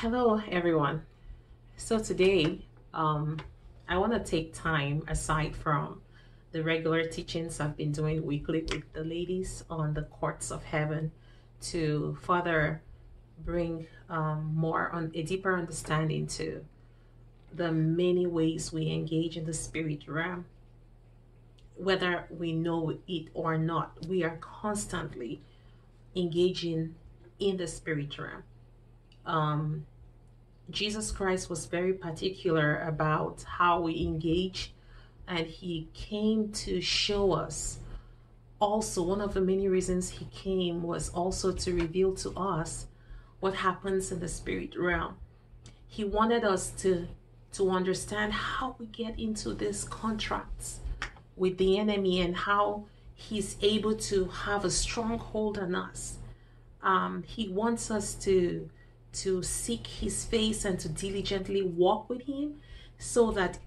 Hello, everyone. So today, um, I want to take time aside from the regular teachings I've been doing weekly with the ladies on the courts of heaven to further bring um, more on a deeper understanding to the many ways we engage in the spirit realm. Whether we know it or not, we are constantly engaging in the spirit realm. Um, Jesus Christ was very particular about how we engage, and he came to show us. Also, one of the many reasons he came was also to reveal to us what happens in the spirit realm. He wanted us to to understand how we get into these contracts with the enemy and how he's able to have a stronghold on us. Um, he wants us to to seek his face and to diligently walk with him so that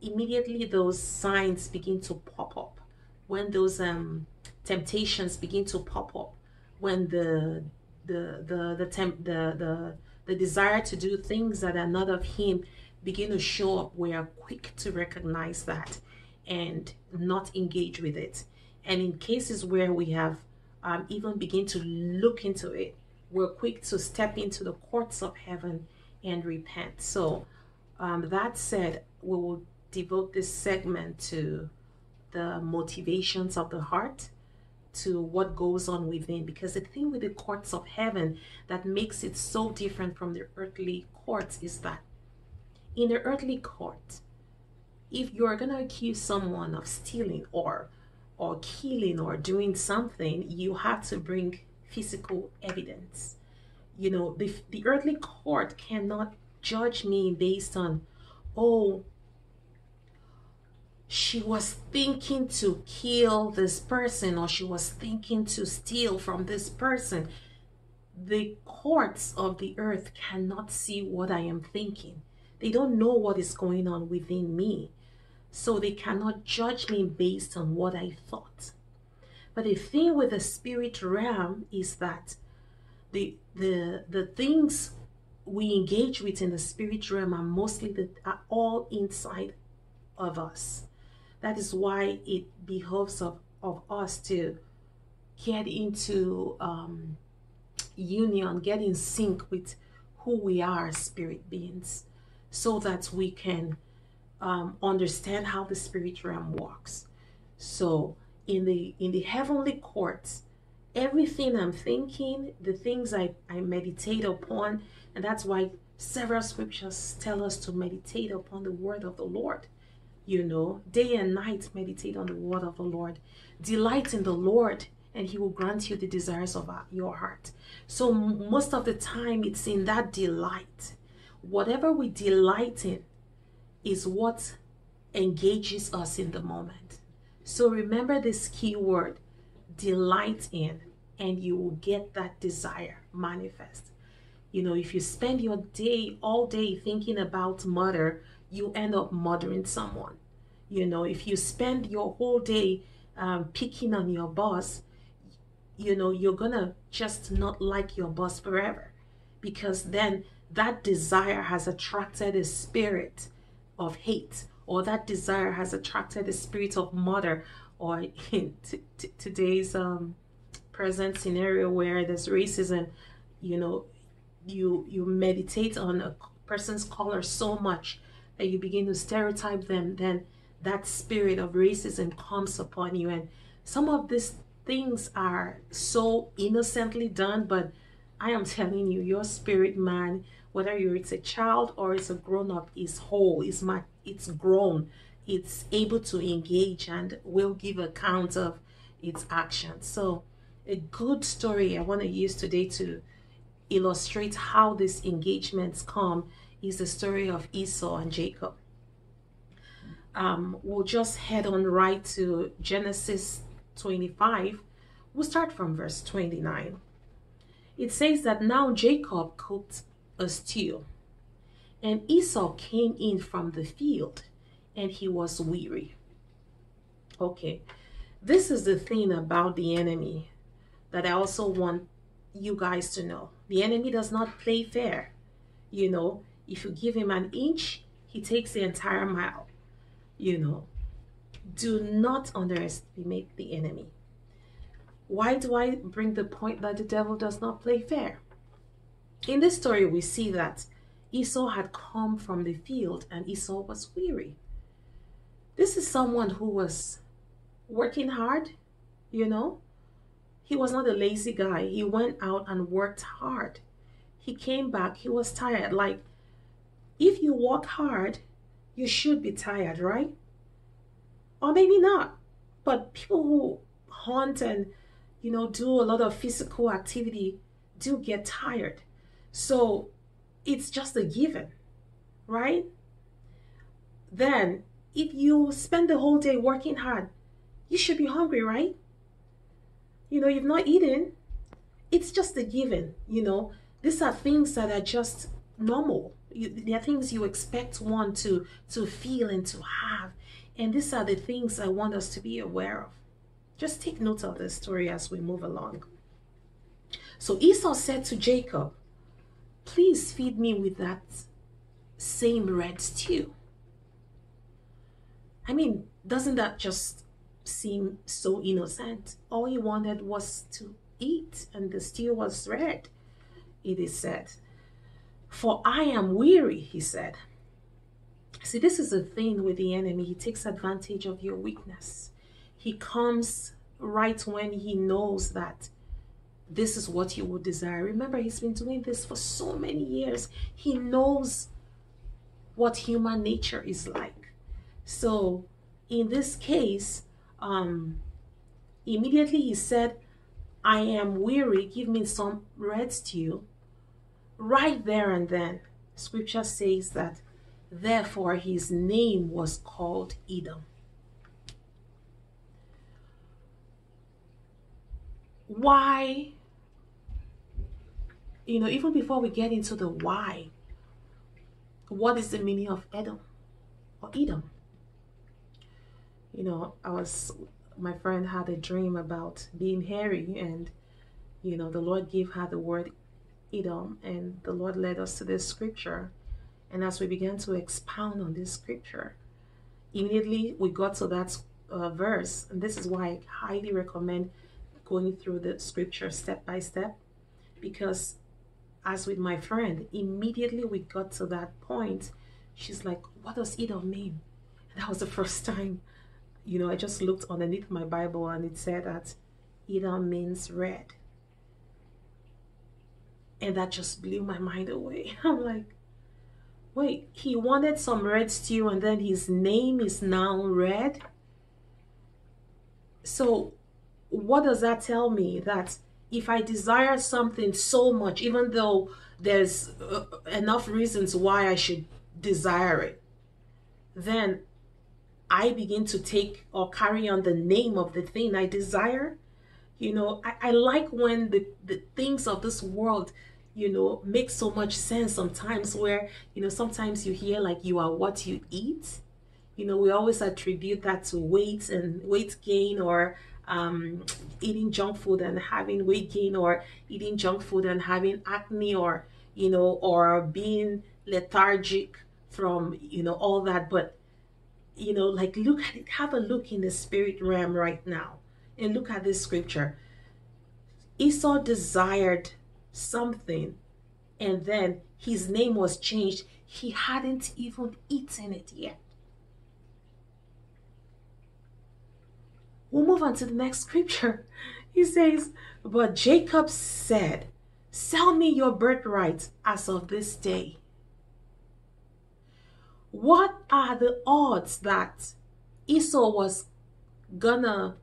immediately those signs begin to pop up. When those um, temptations begin to pop up when the the the the temp the, the the desire to do things that are not of him begin to show up we are quick to recognize that and not engage with it. And in cases where we have um, even begin to look into it we're quick to step into the courts of heaven and repent. So, um, that said, we will devote this segment to the motivations of the heart, to what goes on within. Because the thing with the courts of heaven that makes it so different from the earthly courts is that in the earthly court, if you're going to accuse someone of stealing or or killing or doing something, you have to bring physical evidence. You know, the, the earthly court cannot judge me based on, oh, she was thinking to kill this person or she was thinking to steal from this person. The courts of the earth cannot see what I am thinking. They don't know what is going on within me. So they cannot judge me based on what I thought. But the thing with the spirit realm is that the the the things we engage with in the spirit realm are mostly that are all inside of us. That is why it behoves of, of us to get into um, union, get in sync with who we are as spirit beings, so that we can um, understand how the spirit realm works. So in the in the heavenly courts everything i'm thinking the things i i meditate upon and that's why several scriptures tell us to meditate upon the word of the lord. You know day and night meditate on the word of the lord. Delight in the lord and he will grant you the desires of uh, your heart. So most of the time it's in that delight. Whatever we delight in is what engages us in the moment so remember this key word delight in, and you will get that desire manifest. You know, if you spend your day all day thinking about murder, you end up murdering someone. You know, if you spend your whole day um, picking on your boss, you know, you're gonna just not like your boss forever because then that desire has attracted a spirit of hate or that desire has attracted the spirit of mother or in t- t- today's um, present scenario where there's racism you know you you meditate on a person's color so much that you begin to stereotype them then that spirit of racism comes upon you. And some of these things are so innocently done but i am telling you your spirit man whether you're it's a child or it's a grown up is whole is my it's grown. It's able to engage and will give account of its actions. So a good story i want to use today to illustrate how these engagements come is the story of esau and jacob. Um, we'll just head on right to genesis 25 we'll start from verse 29 it says that now jacob cooked a stew. And Esau came in from the field and he was weary. Okay, this is the thing about the enemy that I also want you guys to know. The enemy does not play fair. You know, if you give him an inch, he takes the entire mile. You know, do not underestimate the enemy. Why do I bring the point that the devil does not play fair? In this story, we see that Esau had come from the field and Esau was weary. This is someone who was working hard, you know. He was not a lazy guy. He went out and worked hard. He came back, he was tired. Like, if you work hard, you should be tired, right? Or maybe not. But people who hunt and, you know, do a lot of physical activity do get tired. So it's just a given, right? Then, if you spend the whole day working hard, you should be hungry, right? You know, you've not eaten. It's just a given, you know. These are things that are just normal. You, they are things you expect one to to feel and to have. And these are the things I want us to be aware of. Just take note of this story as we move along. So Esau said to Jacob, Please feed me with that same red stew. I mean, doesn't that just seem so innocent? All he wanted was to eat, and the stew was red, it is said. For I am weary, he said. See, this is the thing with the enemy. He takes advantage of your weakness. He comes right when he knows that this is what you would desire. Remember, he's been doing this for so many years. He knows what human nature is like. So, in this case, um, immediately he said, I am weary, give me some red stew. Right there and then, scripture says that, therefore, his name was called Edom. Why you know, even before we get into the why, what is the meaning of Edom or Edom? You know, I was, my friend had a dream about being hairy, and, you know, the Lord gave her the word Edom, and the Lord led us to this scripture. And as we began to expound on this scripture, immediately we got to that uh, verse. And this is why I highly recommend going through the scripture step by step because as with my friend, immediately we got to that point, she's like, What does Edom mean? And that was the first time, you know, I just looked underneath my Bible and it said that Edom means red. And that just blew my mind away. I'm like, wait, he wanted some red stew and then his name is now red? So, what does that tell me? That if I desire something so much, even though there's uh, enough reasons why I should desire it, then I begin to take or carry on the name of the thing I desire. You know, I, I like when the, the things of this world, you know, make so much sense sometimes where, you know, sometimes you hear like you are what you eat. You know, we always attribute that to weight and weight gain or um, eating junk food and having weight gain or eating junk food and having acne or you know or being lethargic from you know all that. But you know like look at it. Have a look in the spirit realm right now and look at this scripture. Esau desired something and then his name was changed. He hadn't even eaten it yet We'll move on to the next scripture. He says, But Jacob said, Sell me your birthright as of this day. What are the odds that Esau was gonna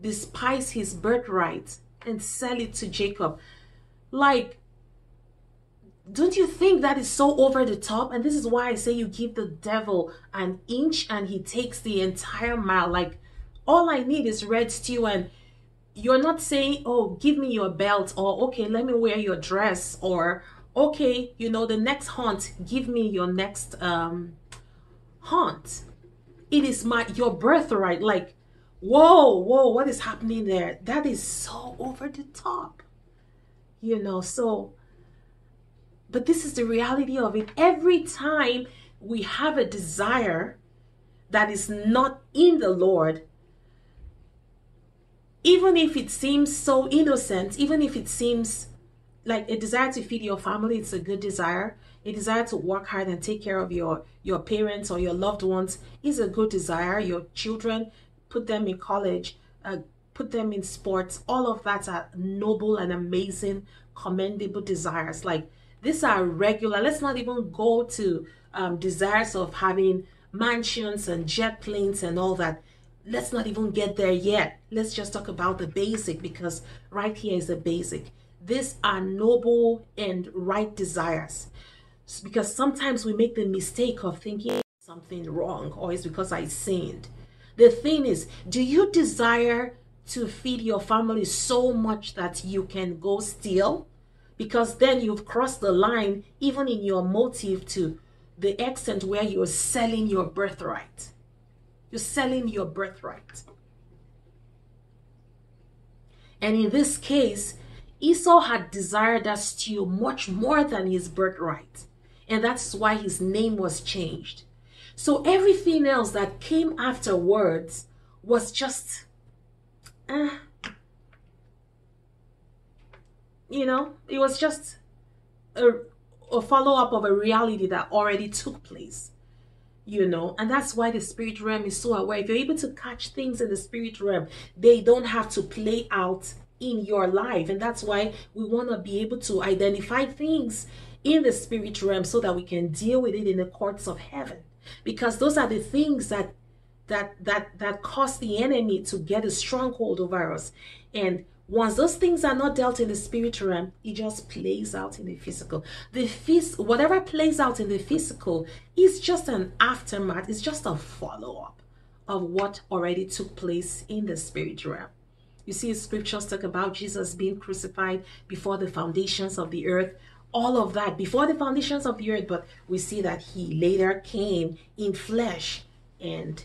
despise his birthright and sell it to Jacob? Like, don't you think that is so over the top? And this is why I say you give the devil an inch and he takes the entire mile. Like, all I need is red stew and you're not saying, oh, give me your belt or okay, let me wear your dress or okay, you know, the next hunt, give me your next um hunt. It is my your birthright. Like, whoa, whoa, what is happening there? That is so over the top. You know, so But this is the reality of it. Every time we have a desire that is not in the Lord, even if it seems so innocent, even if it seems like a desire to feed your family, it's a good desire. A desire to work hard and take care of your your parents or your loved ones is a good desire. Your children, put them in college, uh, put them in sports. All of that are noble and amazing, commendable desires. Like these are regular. Let's not even go to um, desires of having mansions and jet planes and all that. Let's not even get there yet. Let's just talk about the basic because right here is the basic. These are noble and right desires. Because sometimes we make the mistake of thinking something wrong or it's because I sinned. The thing is, do you desire to feed your family so much that you can go steal? Because then you've crossed the line, even in your motive, to the extent where you're selling your birthright. You're selling your birthright. And in this case, Esau had desired that stew much more than his birthright. And that's why his name was changed. So everything else that came afterwards was just, uh, you know, it was just a, a follow up of a reality that already took place you know and that's why the spirit realm is so aware if you're able to catch things in the spirit realm they don't have to play out in your life. And that's why we want to be able to identify things in the spirit realm so that we can deal with it in the courts of heaven. Because those are the things that that that that cause the enemy to get a stronghold over us. And once those things are not dealt in the spirit realm, it just plays out in the physical. The phys- whatever plays out in the physical is just an aftermath, it's just a follow-up of what already took place in the spirit realm. You see, scriptures talk about Jesus being crucified before the foundations of the earth, all of that before the foundations of the earth. But we see that he later came in flesh and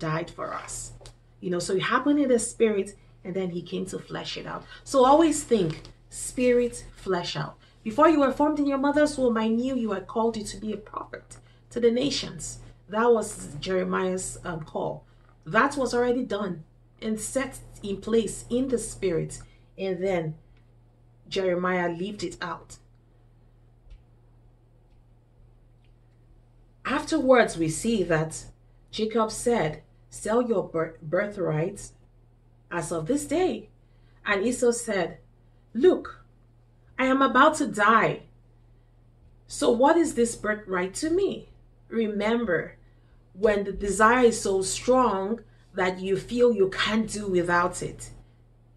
died for us. You know, so it happened in the spirit and then he came to flesh it out. So always think spirit, flesh out. Before you were formed in your mother's womb, I knew you had called you to be a prophet to the nations. That was Jeremiah's um, call. That was already done and set in place in the spirit. And then Jeremiah lived it out. Afterwards, we see that Jacob said, Sell your birthright as of this day. And Esau said, Look, I am about to die. So, what is this birthright to me? Remember, when the desire is so strong, that you feel you can't do without it,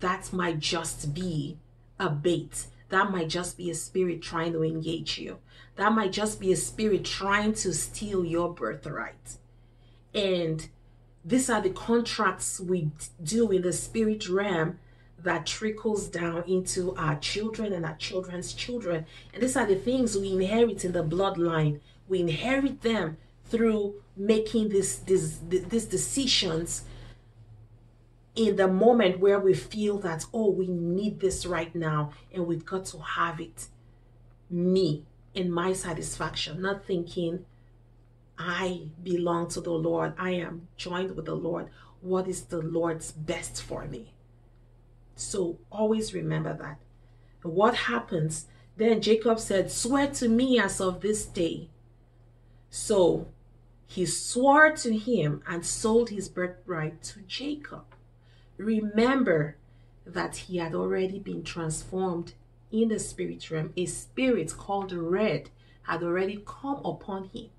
that might just be a bait. That might just be a spirit trying to engage you. That might just be a spirit trying to steal your birthright. And these are the contracts we do in the spirit realm that trickles down into our children and our children's children. And these are the things we inherit in the bloodline. We inherit them through making this, this, these decisions in the moment where we feel that, oh, we need this right now and we've got to have it. Me in my satisfaction, not thinking I belong to the Lord, I am joined with the Lord. What is the Lord's best for me? So always remember that. What happens? Then Jacob said, Swear to me as of this day. So he swore to him and sold his birthright to Jacob. Remember that he had already been transformed in the spirit realm. A spirit called Red had already come upon him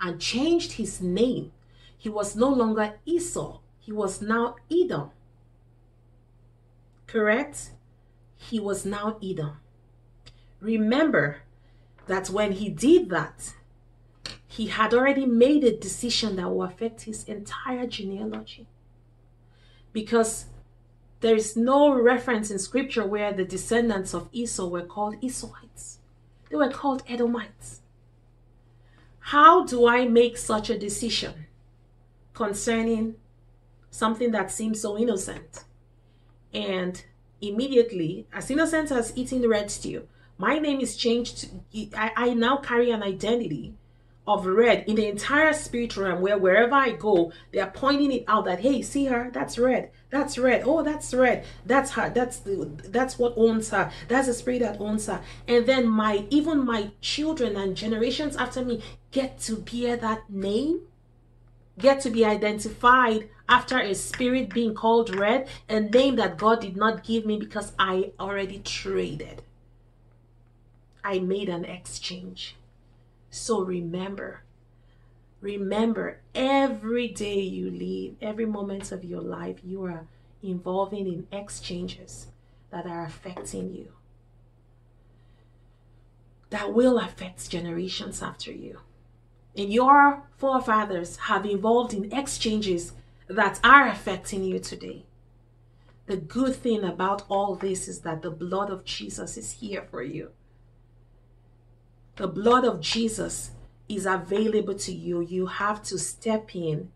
and changed his name. He was no longer Esau, he was now Edom. Correct? He was now Edom. Remember that when he did that, he had already made a decision that will affect his entire genealogy because there is no reference in scripture where the descendants of Esau were called Esauites. They were called Edomites. How do I make such a decision concerning something that seems so innocent? And immediately, as innocent as eating red stew, My name is changed. I, I now carry an identity of red in the entire spirit realm where wherever I go, they are pointing it out that hey, see her, that's red, that's red, oh, that's red, that's her, that's the that's what owns her, that's the spirit that owns her. And then my even my children and generations after me get to bear that name, get to be identified after a spirit being called red, a name that God did not give me because I already traded. I made an exchange. So remember, remember every day you live, every moment of your life, you are involving in exchanges that are affecting you, that will affect generations after you. And your forefathers have involved in exchanges that are affecting you today. The good thing about all this is that the blood of Jesus is here for you. The blood of Jesus is available to you. You have to step in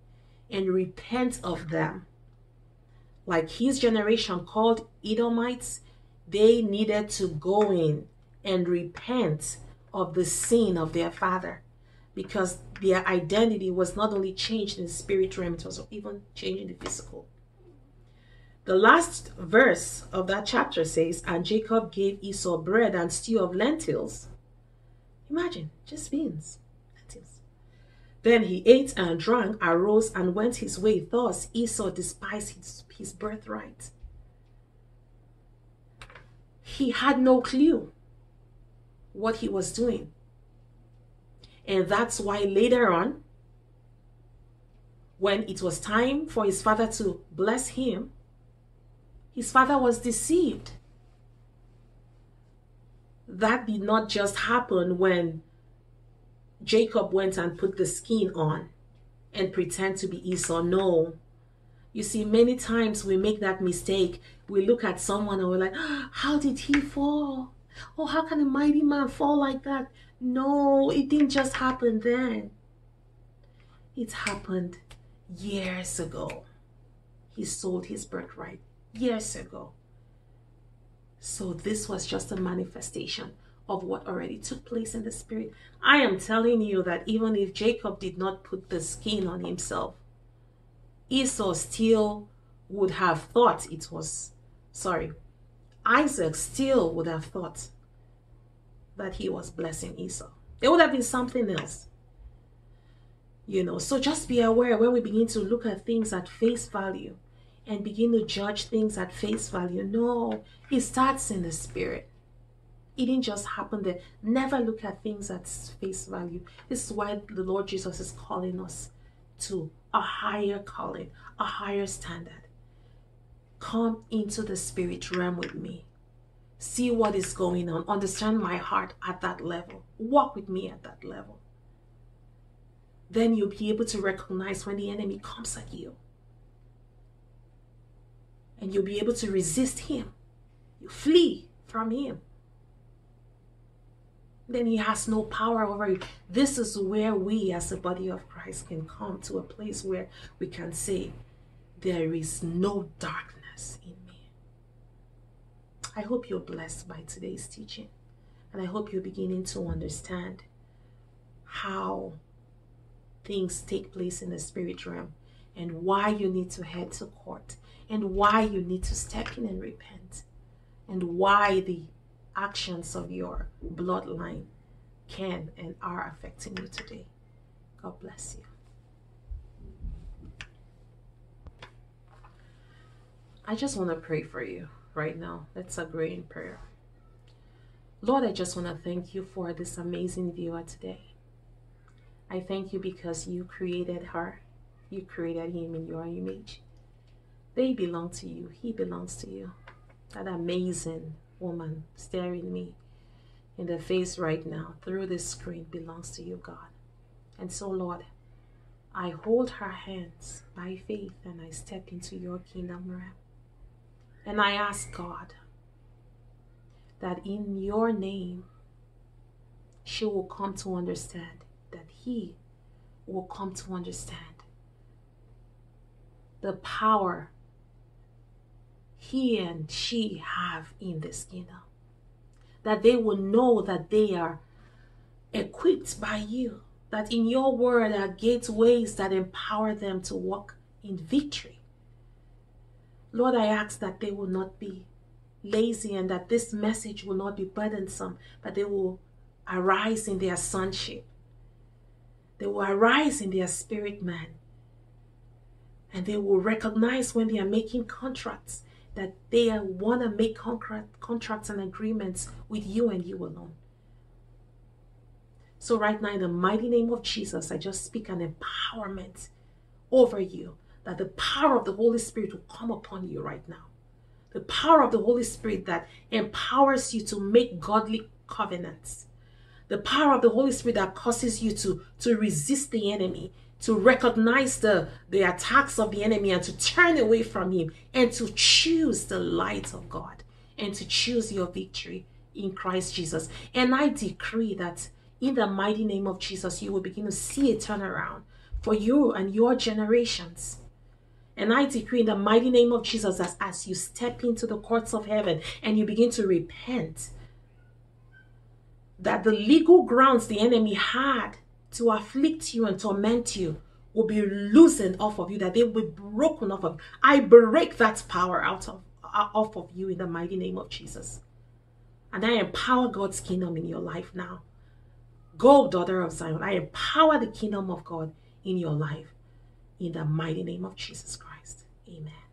and repent of them. Like his generation called Edomites, they needed to go in and repent of the sin of their father because their identity was not only changed in the spirit realm, it was even changed in the physical. The last verse of that chapter says, And Jacob gave Esau bread and stew of lentils Imagine, just beans. Then he ate and drank, arose, and went his way. Thus Esau despised his, his birthright. He had no clue what he was doing. And that's why later on, when it was time for his father to bless him, his father was deceived that did not just happen when Jacob went and put the skin on and pretend to be Esau. No. You see, many times we make that mistake. We look at someone and we're like, oh, how did he fall? Oh, how can a mighty man fall like that? No, it didn't just happen then. It happened years ago. He sold his birthright years ago. So this was just a manifestation of what already took place in the spirit. I am telling you that even if Jacob did not put the skin on himself, Esau still would have thought it was, sorry, Isaac still would have thought that he was blessing Esau. It would have been something else. You know, so just be aware when we begin to look at things at face value and begin to judge things at face value. No, it starts in the spirit. It didn't just happen there. Never look at things at face value. This is why the Lord Jesus is calling us to a higher calling, a higher standard. Come into the spirit realm with me. See what is going on. Understand my heart at that level. Walk with me at that level. Then you'll be able to recognize when the enemy comes at you and you'll be able to resist him. You flee from him. Then he has no power over you. This is where we, as the body of Christ, can come to a place where we can say, There is no darkness in me. I hope you're blessed by today's teaching. And I hope you're beginning to understand how things take place in the spirit realm and why you need to head to court and why you need to step in and repent and why the actions of your bloodline can and are affecting you today. God bless you. I just want to pray for you right now. Let's agree in prayer. Lord, I just want to thank you for this amazing viewer today. I thank you because you created her, you created him in your image. They belong to you. He belongs to you. That amazing woman staring me in the face right now through this screen belongs to you, God. And so, Lord, I hold her hands by faith and I step into your kingdom realm. And I ask God that in your name, she will come to understand, that he will come to understand the power he and she have in this kingdom. that they will know that they are equipped by you, that in your word are gateways that empower them to walk in victory. Lord, I ask that they will not be lazy and that this message will not be burdensome, but they will arise in their sonship. They will arise in their spirit man. And they will recognize when they are making contracts that they want to make contract, contracts and agreements with you and you alone. So, right now, in the mighty name of Jesus, I just speak an empowerment over you that the power of the Holy Spirit will come upon you right now. The power of the Holy Spirit that empowers you to make godly covenants. The power of the Holy Spirit that causes you to, to resist the enemy, to recognize the, the attacks of the enemy and to turn away from him and to choose the light of God and to choose your victory in Christ Jesus. And I decree that in the mighty name of Jesus, you will begin to see a turnaround for you and your generations. And I decree in the mighty name of Jesus that as you step into the courts of heaven and you begin to repent, that the legal grounds the enemy had to afflict you and torment you will be loosened off of you, that they will be broken off of. I break that power out of uh, off of you in the mighty name of Jesus. And I empower God's kingdom in your life now. Go, daughter of Zion. I empower the kingdom of God in your life in the mighty name of Jesus Christ. Amen.